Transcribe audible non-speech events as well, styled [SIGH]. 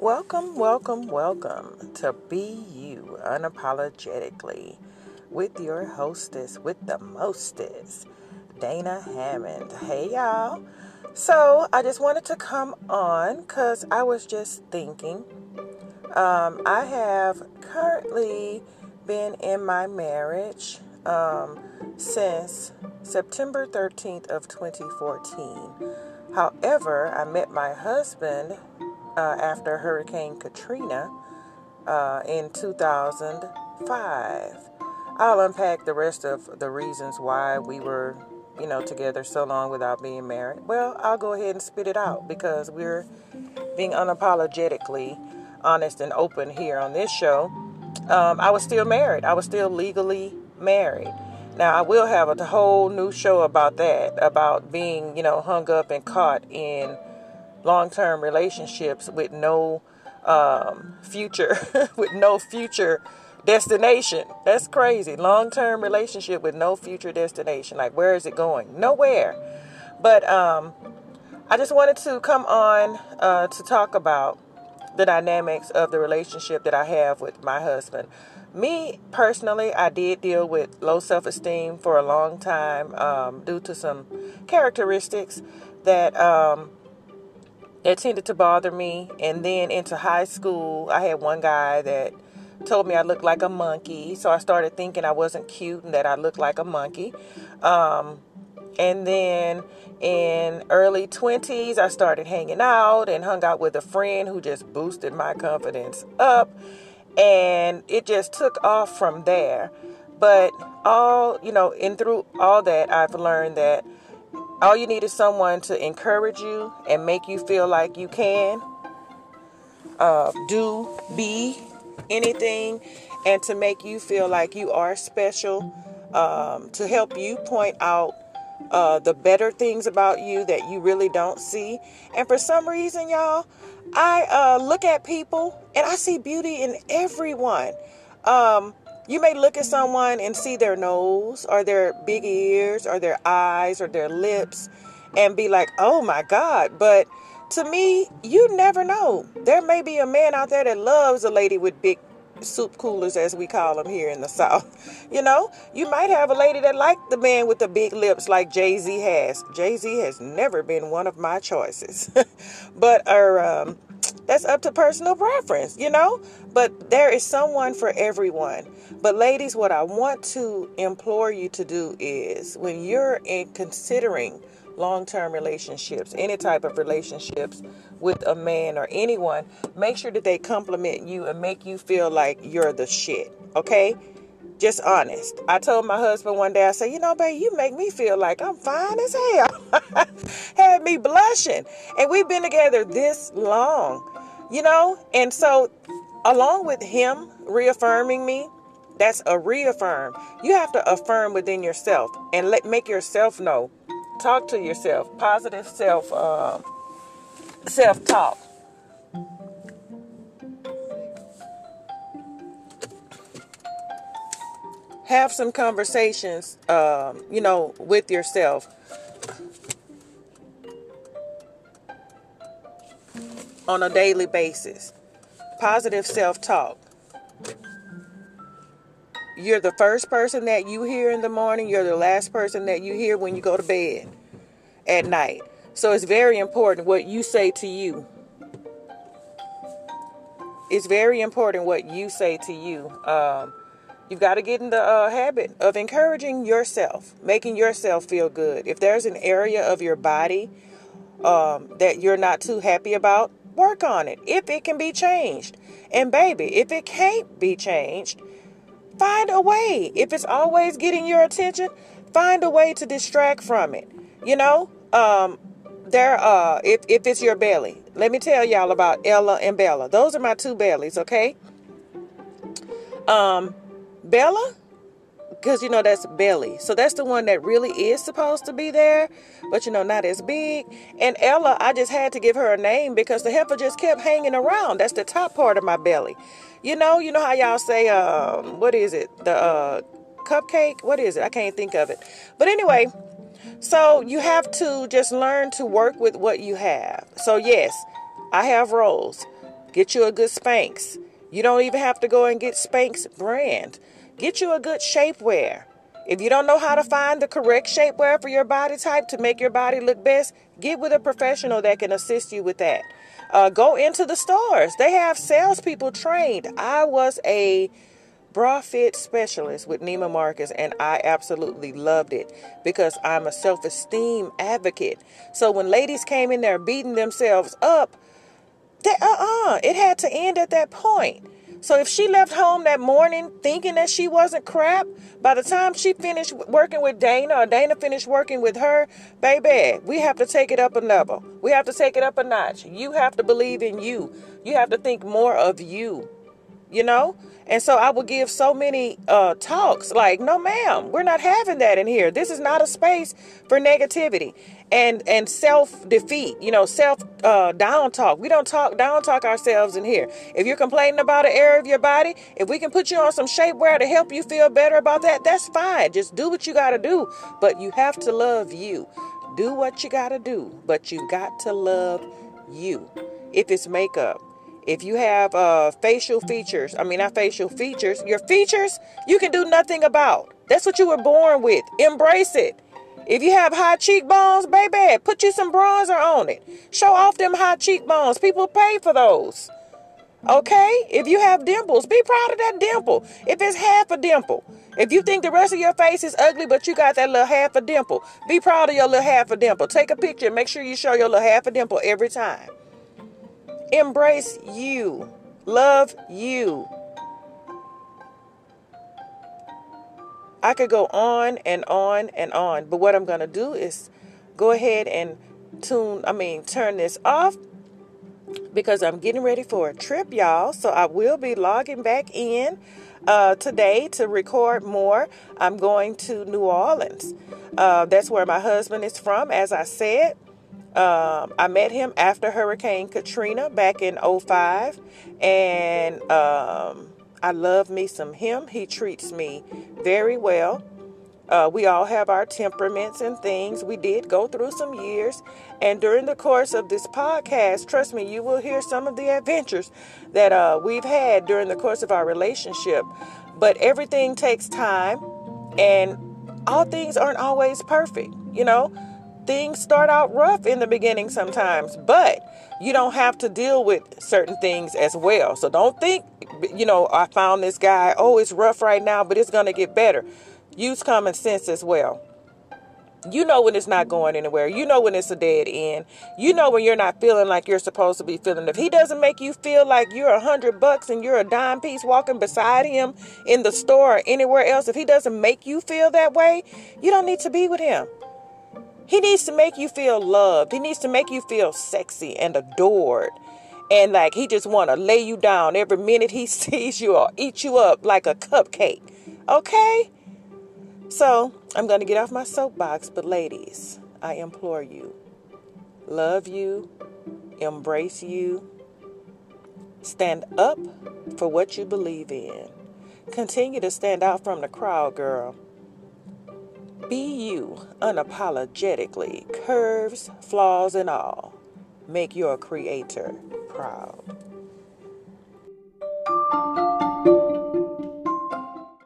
Welcome, welcome, welcome to Be You Unapologetically with your hostess with the mostest, Dana Hammond. Hey, y'all. So, I just wanted to come on because I was just thinking. Um, I have currently been in my marriage um, since September 13th of 2014. However, I met my husband uh, after Hurricane Katrina uh, in 2005. I'll unpack the rest of the reasons why we were, you know, together so long without being married. Well, I'll go ahead and spit it out because we're being unapologetically honest and open here on this show. Um, I was still married. I was still legally married. Now, I will have a whole new show about that, about being, you know, hung up and caught in long term relationships with no um, future, [LAUGHS] with no future destination. That's crazy. Long term relationship with no future destination. Like, where is it going? Nowhere. But um, I just wanted to come on uh, to talk about the dynamics of the relationship that I have with my husband. Me personally, I did deal with low self esteem for a long time um, due to some characteristics that um, that tended to bother me. And then into high school, I had one guy that told me I looked like a monkey, so I started thinking I wasn't cute and that I looked like a monkey. Um, and then in early 20s, I started hanging out and hung out with a friend who just boosted my confidence up and it just took off from there. But all, you know, and through all that, I've learned that all you need is someone to encourage you and make you feel like you can uh, do, be anything, and to make you feel like you are special, um, to help you point out uh, the better things about you that you really don't see. And for some reason, y'all, I uh, look at people and I see beauty in everyone. Um, you may look at someone and see their nose or their big ears or their eyes or their lips and be like, oh my God. But to me, you never know. There may be a man out there that loves a lady with big soup coolers, as we call them here in the [LAUGHS] South. You know, you might have a lady that like the man with the big lips like Jay Z has. Jay Z has never been one of my choices, [LAUGHS] but er, um, that's up to personal preference, you know. But there is someone for everyone. But ladies, what I want to implore you to do is when you're in considering long-term relationships, any type of relationships with a man or anyone, make sure that they compliment you and make you feel like you're the shit. Okay? Just honest. I told my husband one day, I said, you know, babe, you make me feel like I'm fine as hell. [LAUGHS] Had me blushing. And we've been together this long, you know? And so, along with him reaffirming me, that's a reaffirm. You have to affirm within yourself and let make yourself know. Talk to yourself. Positive self uh, self talk. Have some conversations, um, you know, with yourself. On a daily basis. Positive self talk. You're the first person that you hear in the morning, you're the last person that you hear when you go to bed at night. So it's very important what you say to you. It's very important what you say to you. Um, you've got to get in the uh, habit of encouraging yourself, making yourself feel good. If there's an area of your body um, that you're not too happy about, work on it if it can be changed. And baby, if it can't be changed, find a way. If it's always getting your attention, find a way to distract from it. You know, um, there uh if if it's your belly let me tell y'all about ella and bella those are my two bellies okay um bella because you know that's belly so that's the one that really is supposed to be there but you know not as big and ella i just had to give her a name because the heifer just kept hanging around that's the top part of my belly you know you know how y'all say um what is it the uh cupcake what is it i can't think of it but anyway so you have to just learn to work with what you have. So, yes, I have rolls. Get you a good Spanx. You don't even have to go and get Spanx brand. Get you a good shapewear. If you don't know how to find the correct shapewear for your body type to make your body look best, get with a professional that can assist you with that. Uh, go into the stores. They have salespeople trained. I was a bra fit specialist with Neiman Marcus, and I absolutely loved it because I'm a self esteem advocate. So when ladies came in there beating themselves up, uh uh-uh, uh, it had to end at that point. So if she left home that morning thinking that she wasn't crap, by the time she finished working with Dana or Dana finished working with her, baby, we have to take it up a level. We have to take it up a notch. You have to believe in you. You have to think more of you. You know? And so I would give so many uh, talks like, no, ma'am, we're not having that in here. This is not a space for negativity and and self defeat. You know, self uh, down talk. We don't talk down talk ourselves in here. If you're complaining about an area of your body, if we can put you on some shapewear to help you feel better about that, that's fine. Just do what you got to do. But you have to love you. Do what you got to do, but you got to love you. If it's makeup, if you have uh, facial features, I mean, not facial features, your features, you can do nothing about. That's what you were born with. Embrace it. If you have high cheekbones, baby, put you some bronzer on it. Show off them high cheekbones. People pay for those. Okay? If you have dimples, be proud of that dimple. If it's half a dimple. If you think the rest of your face is ugly, but you got that little half a dimple, be proud of your little half a dimple. Take a picture. and Make sure you show your little half a dimple every time. Embrace you. Love you. I could go on and on and on, but what I'm going to do is go ahead and tune, I mean, turn this off because I'm getting ready for a trip, y'all. So I will be logging back in uh, today to record more. I'm going to New Orleans. Uh, that's where my husband is from, as I said. Um, I met him after Hurricane Katrina back in 05, and um, I love me some him. He treats me very well. Uh, we all have our temperaments and things. We did go through some years. And during the course of this podcast, trust me, you will hear some of the adventures that uh, we've had during the course of our relationship. But everything takes time, and all things aren't always perfect. You know, things start out rough in the beginning sometimes, but you don't have to deal with certain things as well. So don't think, you know, I found this guy, oh, it's rough right now, but it's going to get better. Use common sense as well. You know when it's not going anywhere. You know when it's a dead end. You know when you're not feeling like you're supposed to be feeling. If he doesn't make you feel like you're a hundred bucks and you're a dime piece walking beside him in the store or anywhere else, if he doesn't make you feel that way, you don't need to be with him. He needs to make you feel loved. He needs to make you feel sexy and adored. And like he just want to lay you down every minute he [LAUGHS] sees you or eat you up like a cupcake. Okay? So, I'm to get off my soapbox, but ladies, I implore you. Love you, embrace you, stand up for what you believe in. Continue to stand out from the crowd, girl. Be you unapologetically, curves, flaws, and all. Make your creator proud.